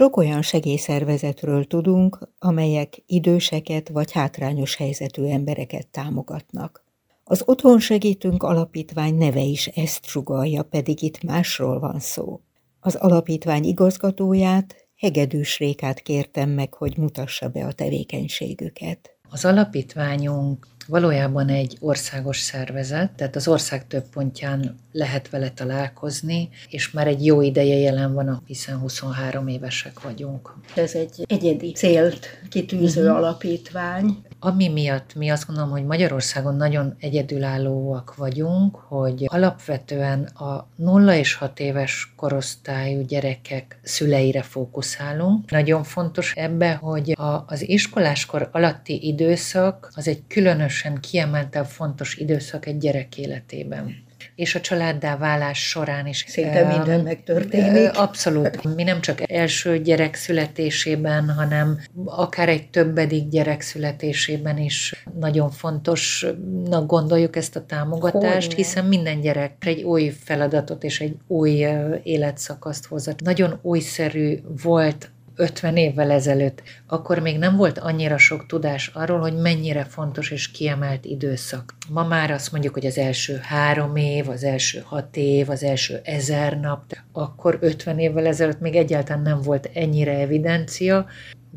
Sok olyan segélyszervezetről tudunk, amelyek időseket vagy hátrányos helyzetű embereket támogatnak. Az Otthon Segítünk Alapítvány neve is ezt sugalja, pedig itt másról van szó. Az alapítvány igazgatóját, Hegedűs Rékát kértem meg, hogy mutassa be a tevékenységüket. Az alapítványunk valójában egy országos szervezet, tehát az ország több pontján lehet vele találkozni, és már egy jó ideje jelen van, hiszen 23 évesek vagyunk. Ez egy egyedi célt kitűző uh-huh. alapítvány. Ami miatt mi azt gondolom, hogy Magyarországon nagyon egyedülállóak vagyunk, hogy alapvetően a 0 és 6 éves korosztályú gyerekek szüleire fókuszálunk. Nagyon fontos ebbe, hogy a, az iskoláskor alatti időszak az egy különösen kiemelten fontos időszak egy gyerek életében és a családdá válás során is. Szinte minden megtörténik. Abszolút. Mi nem csak első gyerek születésében, hanem akár egy többedik gyerek születésében is nagyon fontosnak gondoljuk ezt a támogatást, Hogyne. hiszen minden gyerek egy új feladatot és egy új életszakaszt hozott. Nagyon újszerű volt 50 évvel ezelőtt, akkor még nem volt annyira sok tudás arról, hogy mennyire fontos és kiemelt időszak. Ma már azt mondjuk, hogy az első három év, az első hat év, az első ezer nap, akkor 50 évvel ezelőtt még egyáltalán nem volt ennyire evidencia.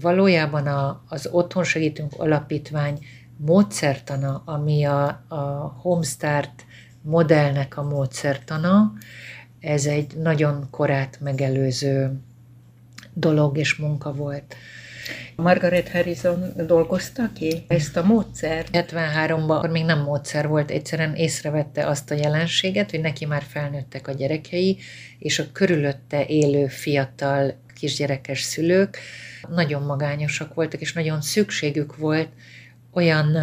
Valójában a, az Otthon Segítünk Alapítvány módszertana, ami a, a Homestart modellnek a módszertana, ez egy nagyon korát megelőző dolog és munka volt. Margaret Harrison dolgozta ki ezt a módszert? 73-ban akkor még nem módszer volt, egyszerűen észrevette azt a jelenséget, hogy neki már felnőttek a gyerekei, és a körülötte élő fiatal kisgyerekes szülők nagyon magányosak voltak, és nagyon szükségük volt olyan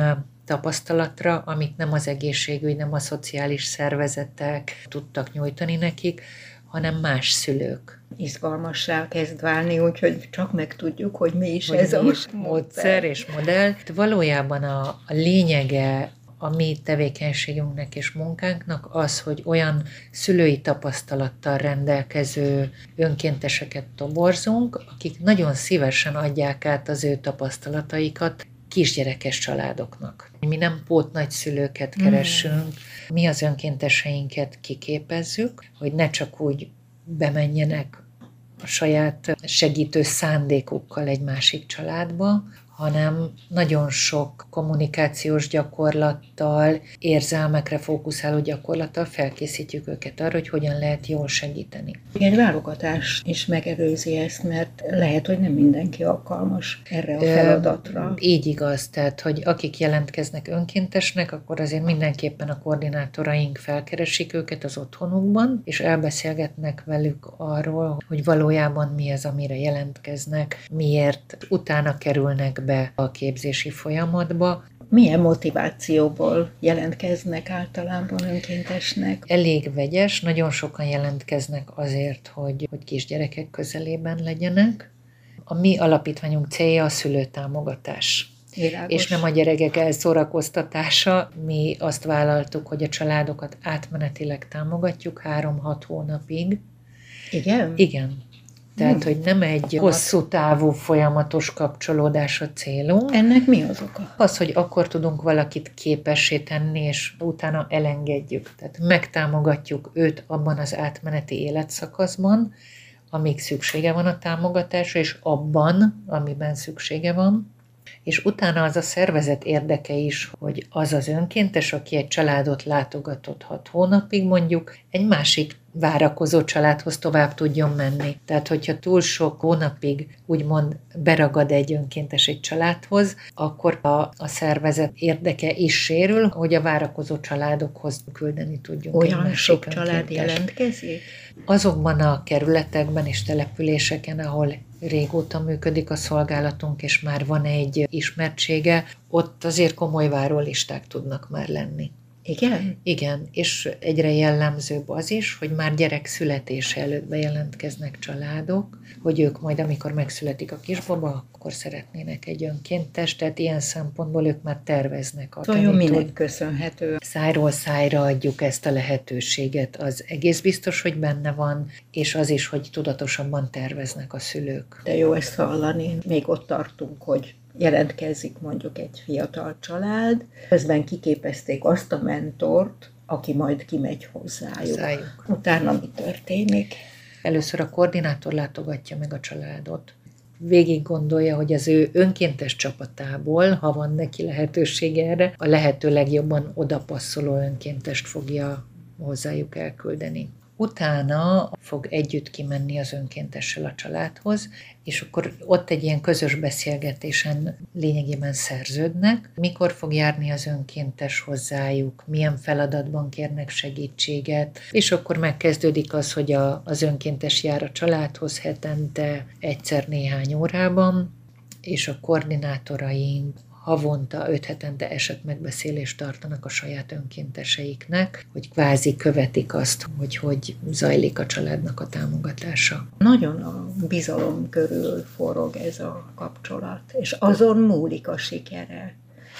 tapasztalatra, amit nem az egészségügy, nem a szociális szervezetek tudtak nyújtani nekik, hanem más szülők izgalmassá kezd válni, úgyhogy csak meg tudjuk, hogy mi is hogy ez mi a is módszer és modell. Valójában a, a lényege a mi tevékenységünknek és munkánknak az, hogy olyan szülői tapasztalattal rendelkező önkénteseket toborzunk, akik nagyon szívesen adják át az ő tapasztalataikat kisgyerekes családoknak. Mi nem pótnagyszülőket mhm. keresünk, mm. mi az önkénteseinket kiképezzük, hogy ne csak úgy bemenjenek a saját segítő szándékukkal egy másik családba, hanem nagyon sok kommunikációs gyakorlattal, érzelmekre fókuszáló gyakorlattal felkészítjük őket arra, hogy hogyan lehet jól segíteni. Egy válogatás is megelőzi ezt, mert lehet, hogy nem mindenki alkalmas erre a feladatra. Ö, így igaz, tehát, hogy akik jelentkeznek önkéntesnek, akkor azért mindenképpen a koordinátoraink felkeresik őket az otthonukban, és elbeszélgetnek velük arról, hogy valójában mi az, amire jelentkeznek, miért utána kerülnek be a képzési folyamatba. Milyen motivációból jelentkeznek általában önkéntesnek? Elég vegyes, nagyon sokan jelentkeznek azért, hogy, hogy kisgyerekek közelében legyenek. A mi alapítványunk célja a szülőtámogatás. Világos. és nem a gyerekek elszórakoztatása. Mi azt vállaltuk, hogy a családokat átmenetileg támogatjuk három-hat hónapig. Igen? Igen. Tehát, hogy nem egy hosszú távú folyamatos kapcsolódás a célunk. Ennek mi az oka? Az, hogy akkor tudunk valakit képessé tenni, és utána elengedjük. Tehát megtámogatjuk őt abban az átmeneti életszakaszban, amíg szüksége van a támogatásra, és abban, amiben szüksége van, és utána az a szervezet érdeke is, hogy az az önkéntes, aki egy családot látogatott hat hónapig mondjuk, egy másik várakozó családhoz tovább tudjon menni. Tehát, hogyha túl sok hónapig úgymond beragad egy önkéntes egy családhoz, akkor a, a szervezet érdeke is sérül, hogy a várakozó családokhoz küldeni tudjunk. Olyan sok család jelentkezik? Azokban a kerületekben és településeken, ahol régóta működik a szolgálatunk, és már van egy ismertsége, ott azért komoly várólisták tudnak már lenni. Igen? Igen, és egyre jellemzőbb az is, hogy már gyerek születése előtt bejelentkeznek családok, hogy ők majd, amikor megszületik a kisbaba, akkor szeretnének egy önkéntes, tehát ilyen szempontból ők már terveznek. A Vajon minek köszönhető? Szájról szájra adjuk ezt a lehetőséget, az egész biztos, hogy benne van, és az is, hogy tudatosabban terveznek a szülők. De jó ezt hallani, még ott tartunk, hogy jelentkezik mondjuk egy fiatal család, közben kiképezték azt a mentort, aki majd kimegy hozzájuk. hozzájuk. Utána mi történik? Először a koordinátor látogatja meg a családot. Végig gondolja, hogy az ő önkéntes csapatából, ha van neki lehetősége erre, a lehető legjobban odapasszoló önkéntest fogja hozzájuk elküldeni. Utána fog együtt kimenni az önkéntessel a családhoz, és akkor ott egy ilyen közös beszélgetésen lényegében szerződnek, mikor fog járni az önkéntes hozzájuk, milyen feladatban kérnek segítséget, és akkor megkezdődik az, hogy a, az önkéntes jár a családhoz hetente egyszer néhány órában, és a koordinátoraink havonta, öt hetente eset megbeszélést tartanak a saját önkénteseiknek, hogy kvázi követik azt, hogy hogy zajlik a családnak a támogatása. Nagyon a bizalom körül forog ez a kapcsolat, és azon múlik a sikere.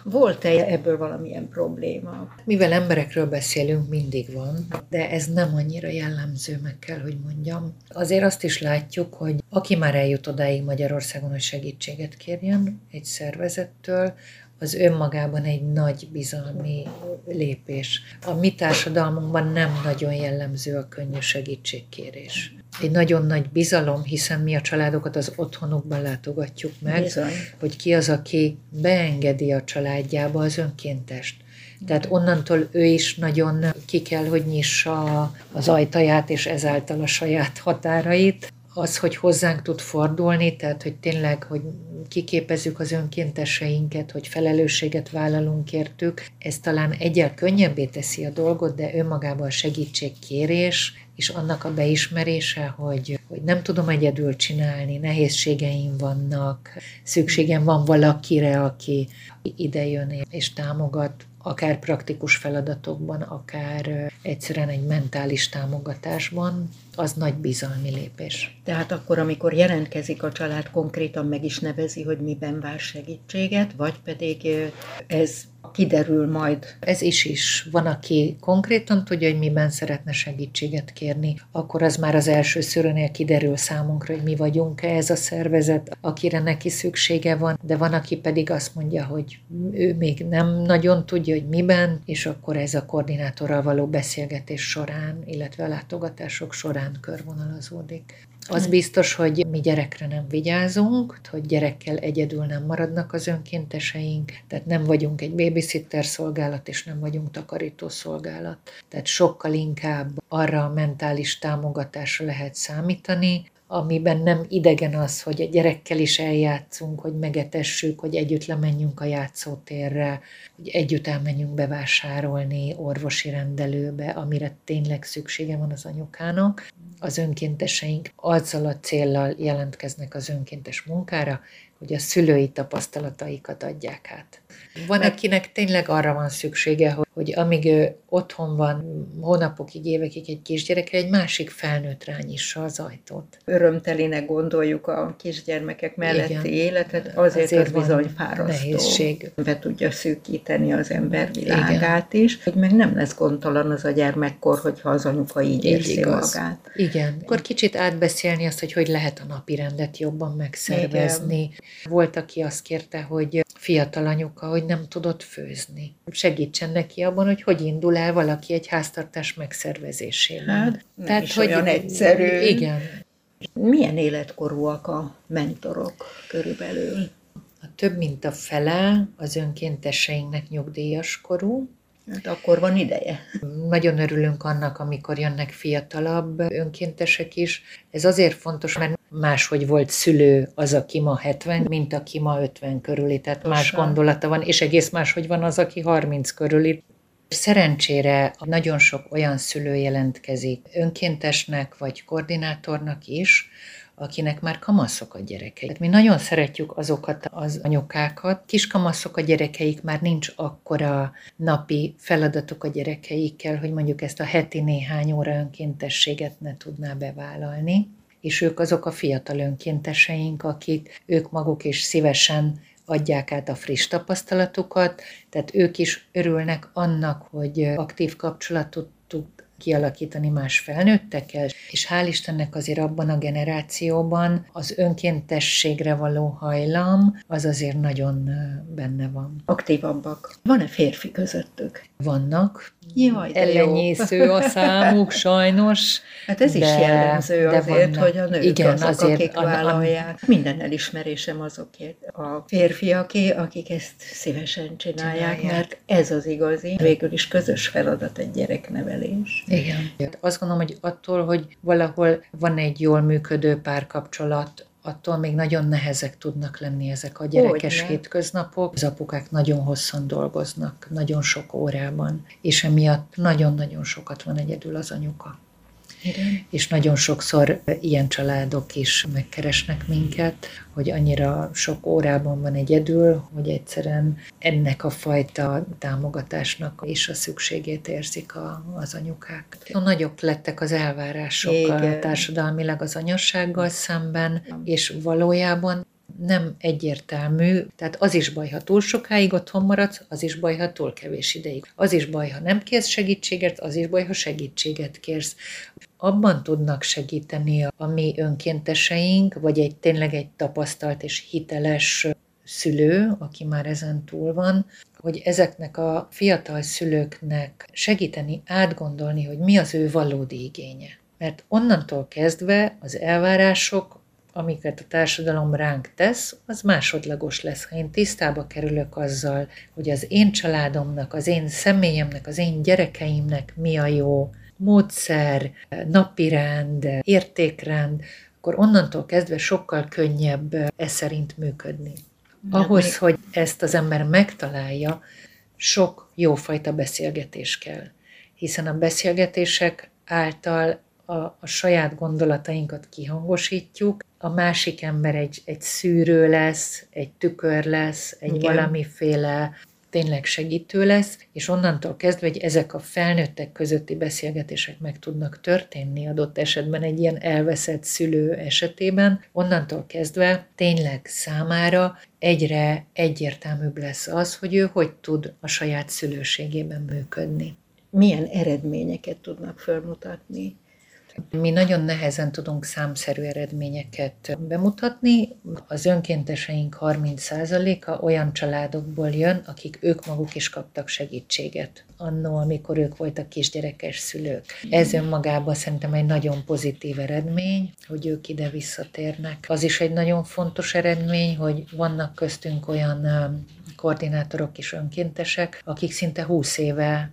Volt-e ebből valamilyen probléma? Mivel emberekről beszélünk, mindig van, de ez nem annyira jellemző, meg kell, hogy mondjam. Azért azt is látjuk, hogy aki már eljut odáig Magyarországon, hogy segítséget kérjen egy szervezettől, az önmagában egy nagy bizalmi lépés. A mi társadalmunkban nem nagyon jellemző a könnyű segítségkérés. Egy nagyon nagy bizalom, hiszen mi a családokat az otthonukban látogatjuk meg, Bizony. hogy ki az, aki beengedi a családjába az önkéntest. Tehát onnantól ő is nagyon ki kell, hogy nyissa az ajtaját, és ezáltal a saját határait az, hogy hozzánk tud fordulni, tehát hogy tényleg, hogy kiképezzük az önkénteseinket, hogy felelősséget vállalunk értük, ez talán egyel könnyebbé teszi a dolgot, de önmagában a segítségkérés és annak a beismerése, hogy, hogy nem tudom egyedül csinálni, nehézségeim vannak, szükségem van valakire, aki idejön és támogat, akár praktikus feladatokban, akár egyszerűen egy mentális támogatásban, az nagy bizalmi lépés. Tehát akkor, amikor jelentkezik a család, konkrétan meg is nevezi, hogy miben vár segítséget, vagy pedig ez kiderül majd. Ez is is. Van, aki konkrétan tudja, hogy miben szeretne segítséget kérni, akkor az már az első szörönél kiderül számunkra, hogy mi vagyunk-e ez a szervezet, akire neki szüksége van, de van, aki pedig azt mondja, hogy ő még nem nagyon tudja, hogy miben, és akkor ez a koordinátorral való beszélgetés során, illetve a látogatások során körvonalazódik. Az biztos, hogy mi gyerekre nem vigyázunk, hogy gyerekkel egyedül nem maradnak az önkénteseink, tehát nem vagyunk egy babysitter szolgálat, és nem vagyunk takarító szolgálat. Tehát sokkal inkább arra a mentális támogatásra lehet számítani, amiben nem idegen az, hogy a gyerekkel is eljátszunk, hogy megetessük, hogy együtt lemenjünk a játszótérre, hogy együtt elmenjünk bevásárolni orvosi rendelőbe, amire tényleg szüksége van az anyukának. Az önkénteseink azzal a céllal jelentkeznek az önkéntes munkára, hogy a szülői tapasztalataikat adják át. Van, akinek tényleg arra van szüksége, hogy, hogy amíg ő otthon van, hónapokig, évekig egy kisgyereke, egy másik felnőtt rányissa az ajtót. Örömtelinek gondoljuk a kisgyermekek melletti Igen. életet, azért, azért az bizony fárasztó. Nehézség. Be tudja szűkíteni az ember világát Igen. is, hogy meg nem lesz gondtalan az a gyermekkor, hogyha az anyuka így, így érzi igaz. magát. Igen. Akkor kicsit átbeszélni azt, hogy hogy lehet a napi rendet jobban megszervezni. Igen. Volt, aki azt kérte, hogy fiatal anyuka, hogy nem tudott főzni. Segítsen neki abban, hogy hogy indul el valaki egy háztartás megszervezésében. Hát, nem Tehát, is hogy olyan egyszerű. Igen. Milyen életkorúak a mentorok körülbelül? A több mint a fele az önkénteseinknek nyugdíjas korú, Hát akkor van ideje. Nagyon örülünk annak, amikor jönnek fiatalabb önkéntesek is. Ez azért fontos, mert máshogy volt szülő az, aki ma 70, mint aki ma 50 körüli, tehát más gondolata van, és egész máshogy van az, aki 30 körüli. Szerencsére nagyon sok olyan szülő jelentkezik önkéntesnek vagy koordinátornak is, akinek már kamaszok a gyerekei. Hát mi nagyon szeretjük azokat az anyukákat, kis kamaszok a gyerekeik, már nincs akkora napi feladatok a gyerekeikkel, hogy mondjuk ezt a heti néhány óra önkéntességet ne tudná bevállalni és ők azok a fiatal önkénteseink, akik ők maguk is szívesen adják át a friss tapasztalatukat, tehát ők is örülnek annak, hogy aktív kapcsolatot tud kialakítani más felnőttekkel, és hál' Istennek azért abban a generációban az önkéntességre való hajlam az azért nagyon benne van. Aktívabbak. Van-e férfi közöttük? Vannak, Jaj, ellenyésző a számuk, sajnos. Hát ez de, is jellemző de azért, vannak. hogy a nők Igen, azok, azért akik a- a- vállalják. Minden elismerésem azokért. A férfiaké, akik ezt szívesen csinálják, Csinálják. mert ez az igazi. Végül is közös feladat egy gyereknevelés. Igen. Azt gondolom, hogy attól, hogy valahol van egy jól működő párkapcsolat, attól még nagyon nehezek tudnak lenni ezek a gyerekes Hogyne. hétköznapok. Az apukák nagyon hosszan dolgoznak, nagyon sok órában, és emiatt nagyon-nagyon sokat van egyedül az anyuka. Igen. És nagyon sokszor ilyen családok is megkeresnek minket, hogy annyira sok órában van egyedül, hogy egyszerűen ennek a fajta támogatásnak is a szükségét érzik a, az anyukák. Nagyok lettek az elvárások Igen. társadalmilag az anyassággal szemben, és valójában nem egyértelmű, tehát az is baj, ha túl sokáig otthon maradsz, az is baj, ha túl kevés ideig. Az is baj, ha nem kérsz segítséget, az is baj, ha segítséget kérsz. Abban tudnak segíteni a mi önkénteseink, vagy egy tényleg egy tapasztalt és hiteles szülő, aki már ezen túl van, hogy ezeknek a fiatal szülőknek segíteni átgondolni, hogy mi az ő valódi igénye. Mert onnantól kezdve az elvárások amiket a társadalom ránk tesz, az másodlagos lesz. Ha én tisztába kerülök azzal, hogy az én családomnak, az én személyemnek, az én gyerekeimnek mi a jó módszer, napirend, értékrend, akkor onnantól kezdve sokkal könnyebb e szerint működni. Ahhoz, hogy ezt az ember megtalálja, sok jófajta beszélgetés kell. Hiszen a beszélgetések által a, a saját gondolatainkat kihangosítjuk, a másik ember egy, egy szűrő lesz, egy tükör lesz, egy Igen. valamiféle tényleg segítő lesz, és onnantól kezdve, hogy ezek a felnőttek közötti beszélgetések meg tudnak történni adott esetben egy ilyen elveszett szülő esetében, onnantól kezdve tényleg számára egyre egyértelműbb lesz az, hogy ő hogy tud a saját szülőségében működni. Milyen eredményeket tudnak felmutatni? Mi nagyon nehezen tudunk számszerű eredményeket bemutatni. Az önkénteseink 30%-a olyan családokból jön, akik ők maguk is kaptak segítséget. Annó, amikor ők voltak kisgyerekes szülők. Ez önmagában szerintem egy nagyon pozitív eredmény, hogy ők ide visszatérnek. Az is egy nagyon fontos eredmény, hogy vannak köztünk olyan koordinátorok és önkéntesek, akik szinte 20 éve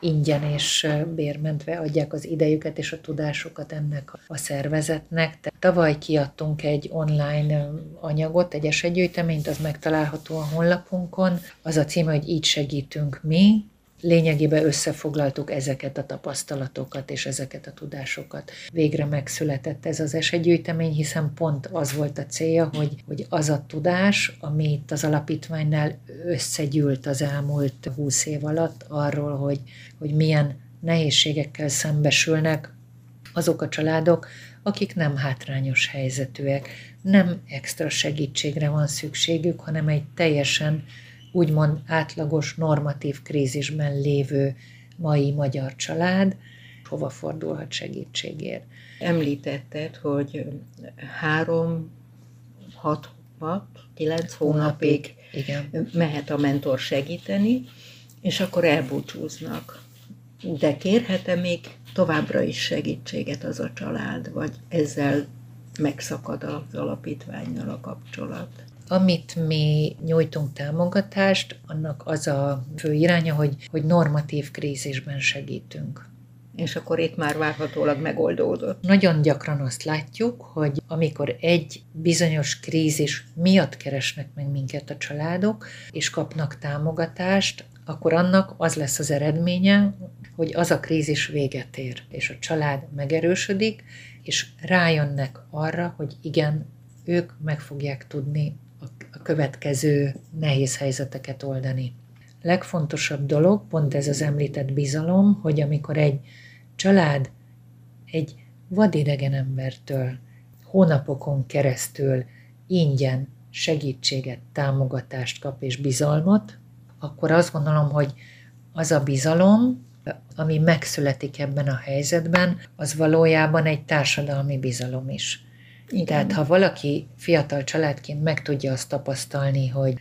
ingyen és bérmentve adják az idejüket és a tudásukat ennek a szervezetnek. Tehát tavaly kiadtunk egy online anyagot, egy esetgyűjteményt, az megtalálható a honlapunkon. Az a címe, hogy így segítünk mi, lényegében összefoglaltuk ezeket a tapasztalatokat és ezeket a tudásokat. Végre megszületett ez az esetgyűjtemény, hiszen pont az volt a célja, hogy, hogy az a tudás, ami itt az alapítványnál összegyűlt az elmúlt húsz év alatt arról, hogy, hogy milyen nehézségekkel szembesülnek azok a családok, akik nem hátrányos helyzetűek, nem extra segítségre van szükségük, hanem egy teljesen úgymond átlagos, normatív krízisben lévő mai magyar család, hova fordulhat segítségért. Említetted, hogy három, hat, hat, kilenc hónapig Igen. mehet a mentor segíteni, és akkor elbúcsúznak. De kérhet-e még továbbra is segítséget az a család, vagy ezzel megszakad az alapítványnal a kapcsolat? Amit mi nyújtunk támogatást, annak az a fő iránya, hogy, hogy normatív krízisben segítünk. És akkor itt már várhatólag megoldódott. Nagyon gyakran azt látjuk, hogy amikor egy bizonyos krízis miatt keresnek meg minket a családok, és kapnak támogatást, akkor annak az lesz az eredménye, hogy az a krízis véget ér, és a család megerősödik, és rájönnek arra, hogy igen, ők meg fogják tudni következő nehéz helyzeteket oldani. Legfontosabb dolog, pont ez az említett bizalom, hogy amikor egy család egy vadidegen embertől hónapokon keresztül ingyen segítséget, támogatást kap és bizalmat, akkor azt gondolom, hogy az a bizalom, ami megszületik ebben a helyzetben, az valójában egy társadalmi bizalom is. Igen. Tehát ha valaki fiatal családként meg tudja azt tapasztalni, hogy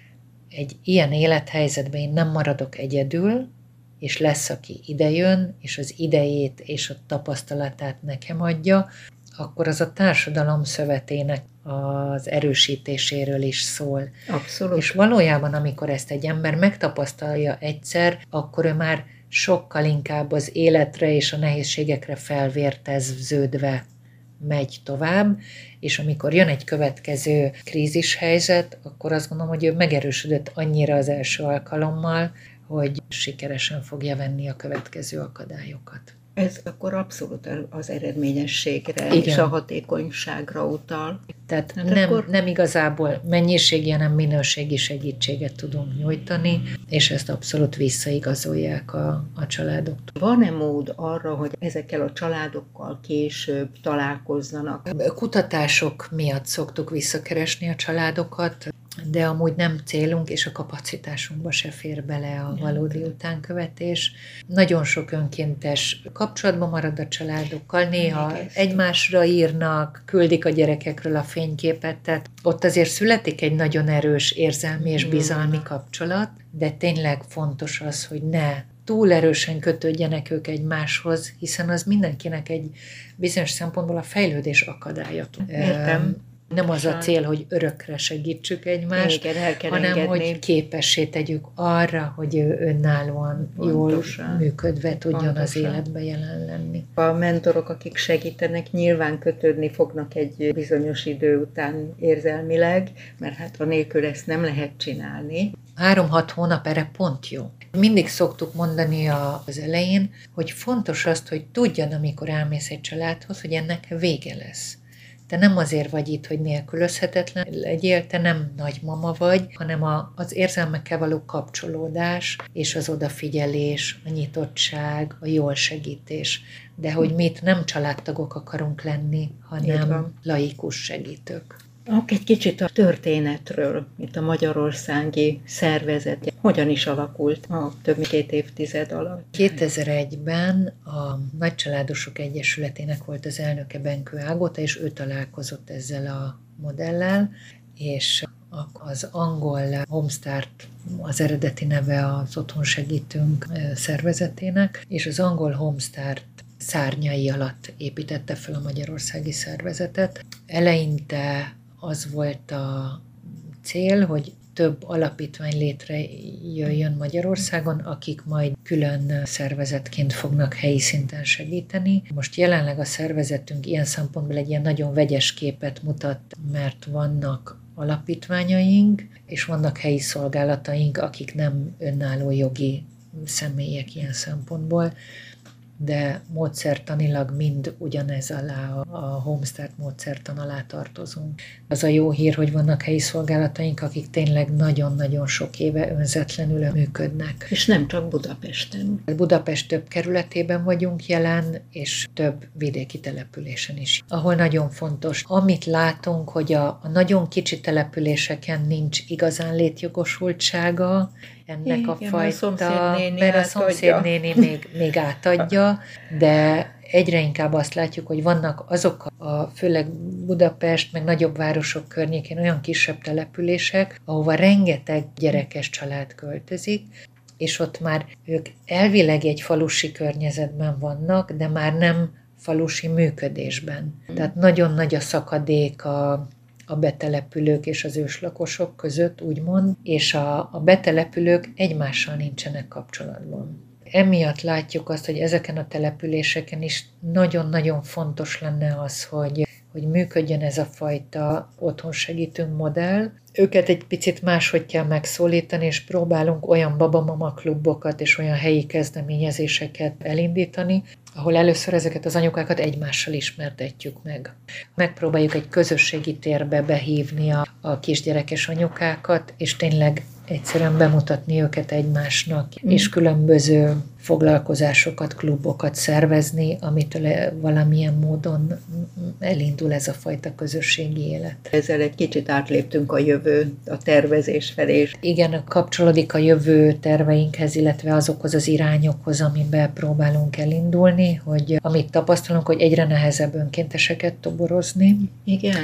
egy ilyen élethelyzetben én nem maradok egyedül, és lesz, aki idejön, és az idejét és a tapasztalatát nekem adja, akkor az a társadalom szövetének az erősítéséről is szól. Abszolút. És valójában, amikor ezt egy ember megtapasztalja egyszer, akkor ő már sokkal inkább az életre és a nehézségekre felvérteződve megy tovább, és amikor jön egy következő krízis helyzet, akkor azt gondolom, hogy ő megerősödött annyira az első alkalommal, hogy sikeresen fogja venni a következő akadályokat. Ez akkor abszolút az eredményességre Igen. és a hatékonyságra utal. Tehát hát nem, akkor... nem igazából mennyiségi, hanem minőségi segítséget tudunk nyújtani, és ezt abszolút visszaigazolják a, a családok. Van-e mód arra, hogy ezekkel a családokkal később találkozzanak? Kutatások miatt szoktuk visszakeresni a családokat de amúgy nem célunk, és a kapacitásunkba se fér bele a valódi utánkövetés. Nagyon sok önkéntes kapcsolatban marad a családokkal, néha egymásra írnak, küldik a gyerekekről a fényképet, tehát ott azért születik egy nagyon erős érzelmi és bizalmi kapcsolat, de tényleg fontos az, hogy ne túl erősen kötődjenek ők egymáshoz, hiszen az mindenkinek egy bizonyos szempontból a fejlődés akadálya. Értem nem az a cél, hogy örökre segítsük egymást, Igen, el kell hanem engedni. hogy képessé tegyük arra, hogy ő önállóan Pontosan. jól működve tudjon Pontosan. az életbe jelen lenni. A mentorok, akik segítenek, nyilván kötődni fognak egy bizonyos idő után érzelmileg, mert hát a nélkül ezt nem lehet csinálni. Három-hat hónap erre pont jó. Mindig szoktuk mondani az elején, hogy fontos azt, hogy tudjad, amikor elmész egy családhoz, hogy ennek vége lesz te nem azért vagy itt, hogy nélkülözhetetlen legyél, te nem nagymama vagy, hanem a, az érzelmekkel való kapcsolódás és az odafigyelés, a nyitottság, a jól segítés. De hogy mit nem családtagok akarunk lenni, hanem laikus segítők. Egy kicsit a történetről, itt a magyarországi szervezet, hogyan is alakult a több mint két évtized alatt? 2001-ben a Nagycsaládosok Egyesületének volt az elnöke Benkő Ágota, és ő találkozott ezzel a modellel, és az angol Homestart az eredeti neve az Otthon Segítünk szervezetének, és az angol Homestart szárnyai alatt építette fel a magyarországi szervezetet. Eleinte az volt a cél, hogy több alapítvány létrejöjjön Magyarországon, akik majd külön szervezetként fognak helyi szinten segíteni. Most jelenleg a szervezetünk ilyen szempontból egy ilyen nagyon vegyes képet mutat, mert vannak alapítványaink, és vannak helyi szolgálataink, akik nem önálló jogi személyek ilyen szempontból de módszertanilag mind ugyanez alá, a Homestart módszertan alá tartozunk. Az a jó hír, hogy vannak helyi szolgálataink, akik tényleg nagyon-nagyon sok éve önzetlenül működnek. És nem csak Budapesten. Budapest több kerületében vagyunk jelen, és több vidéki településen is. Ahol nagyon fontos, amit látunk, hogy a, a nagyon kicsi településeken nincs igazán létjogosultsága, ennek Igen, a fajta, a mert a szomszédnéni még, még átadja, de egyre inkább azt látjuk, hogy vannak azok a főleg Budapest, meg nagyobb városok környékén olyan kisebb települések, ahova rengeteg gyerekes család költözik, és ott már ők elvileg egy falusi környezetben vannak, de már nem falusi működésben. Tehát nagyon nagy a szakadék a, a betelepülők és az őslakosok között, úgymond, és a, a betelepülők egymással nincsenek kapcsolatban. Emiatt látjuk azt, hogy ezeken a településeken is nagyon-nagyon fontos lenne az, hogy hogy működjön ez a fajta otthon segítünk modell. Őket egy picit máshogy kell megszólítani, és próbálunk olyan babamama klubokat és olyan helyi kezdeményezéseket elindítani, ahol először ezeket az anyukákat egymással ismertetjük meg. Megpróbáljuk egy közösségi térbe behívni a, a kisgyerekes anyukákat, és tényleg egyszerűen bemutatni őket egymásnak, mm. és különböző foglalkozásokat, klubokat szervezni, amitől valamilyen módon elindul ez a fajta közösségi élet. Ezzel egy kicsit átléptünk a jövő, a tervezés felé. Igen, kapcsolódik a jövő terveinkhez, illetve azokhoz az irányokhoz, amiben próbálunk elindulni, hogy amit tapasztalunk, hogy egyre nehezebb önkénteseket toborozni. Igen.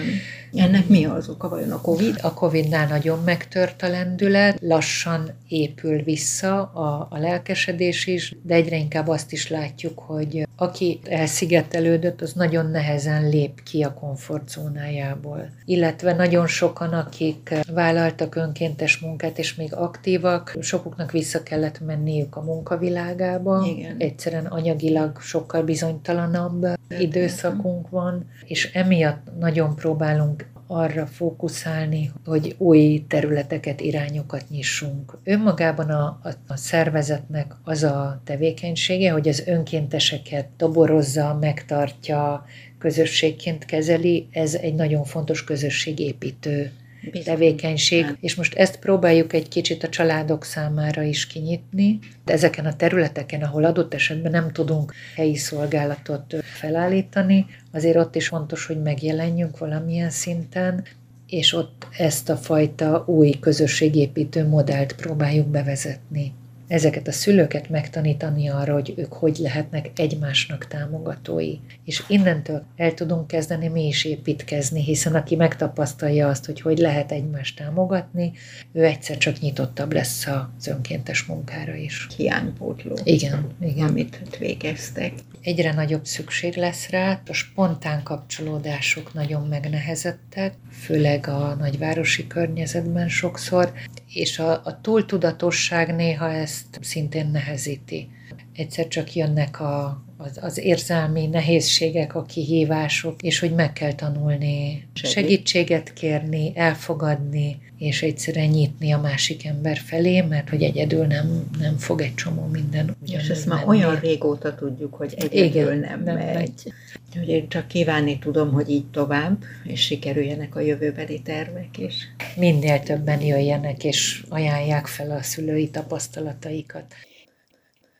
Ennek mi az oka vajon a Covid? A Covid-nál nagyon megtört a lendület, lassan épül vissza a, a lelkesedés is, de egyre inkább azt is látjuk, hogy aki elszigetelődött, az nagyon nehezen lép ki a komfortzónájából. Illetve nagyon sokan, akik vállaltak önkéntes munkát, és még aktívak, sokuknak vissza kellett menniük a munkavilágába. Igen. Egyszerűen anyagilag sokkal bizonytalanabb időszakunk van, és emiatt nagyon próbálunk arra fókuszálni, hogy új területeket, irányokat nyissunk. Önmagában a, a, a szervezetnek az a tevékenysége, hogy az önkénteseket toborozza, megtartja, közösségként kezeli, ez egy nagyon fontos közösségépítő Bizony. tevékenység, nem. és most ezt próbáljuk egy kicsit a családok számára is kinyitni. De ezeken a területeken, ahol adott esetben nem tudunk helyi szolgálatot felállítani, azért ott is fontos, hogy megjelenjünk valamilyen szinten, és ott ezt a fajta új közösségépítő modellt próbáljuk bevezetni ezeket a szülőket megtanítani arra, hogy ők hogy lehetnek egymásnak támogatói. És innentől el tudunk kezdeni mi is építkezni, hiszen aki megtapasztalja azt, hogy hogy lehet egymást támogatni, ő egyszer csak nyitottabb lesz az önkéntes munkára is. Hiánypótló. Igen, igen. Amit végeztek. Egyre nagyobb szükség lesz rá, a spontán kapcsolódások nagyon megnehezettek, főleg a nagyvárosi környezetben sokszor, és a, a túltudatosság néha ezt szintén nehezíti. Egyszer csak jönnek a, az, az érzelmi nehézségek, a kihívások, és hogy meg kell tanulni Segít. segítséget kérni, elfogadni, és egyszerűen nyitni a másik ember felé, mert hogy egyedül nem, nem fog egy csomó minden És ezt már menni. olyan régóta tudjuk, hogy egyedül Igen, nem, nem megy. megy. Úgyhogy én csak kívánni tudom, hogy így tovább, és sikerüljenek a jövőbeli tervek is. Minél többen jöjjenek, és ajánlják fel a szülői tapasztalataikat.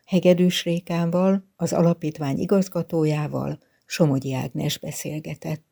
Hegedűs Rékával, az alapítvány igazgatójával Somogyi Ágnes beszélgetett.